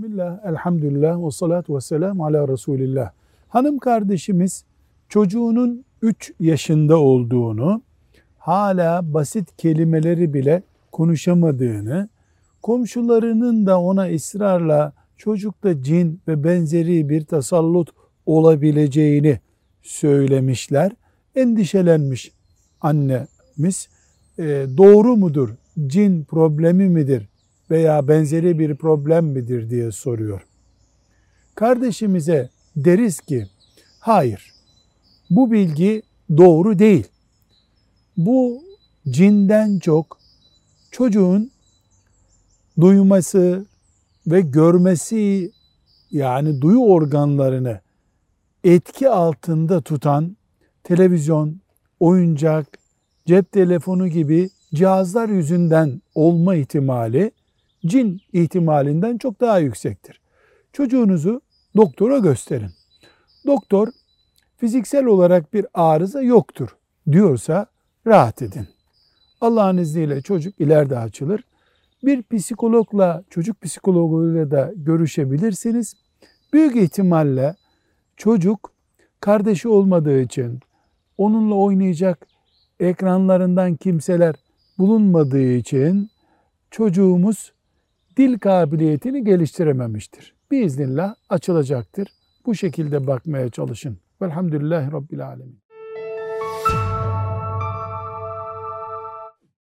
Bismillah, elhamdülillah ve salatu ve selamu ala Resulillah. Hanım kardeşimiz çocuğunun 3 yaşında olduğunu, hala basit kelimeleri bile konuşamadığını, komşularının da ona ısrarla çocukta cin ve benzeri bir tasallut olabileceğini söylemişler. Endişelenmiş annemiz. E, doğru mudur? Cin problemi midir? Veya benzeri bir problem midir diye soruyor. Kardeşimize deriz ki hayır bu bilgi doğru değil. Bu cinden çok çocuğun duyması ve görmesi yani duyu organlarını etki altında tutan televizyon, oyuncak, cep telefonu gibi cihazlar yüzünden olma ihtimali cin ihtimalinden çok daha yüksektir. Çocuğunuzu doktora gösterin. Doktor fiziksel olarak bir arıza yoktur diyorsa rahat edin. Allah'ın izniyle çocuk ileride açılır. Bir psikologla, çocuk psikologuyla da görüşebilirsiniz. Büyük ihtimalle çocuk kardeşi olmadığı için onunla oynayacak ekranlarından kimseler bulunmadığı için çocuğumuz dil kabiliyetini geliştirememiştir. Biiznillah açılacaktır. Bu şekilde bakmaya çalışın. Velhamdülillahi Rabbil Alemin.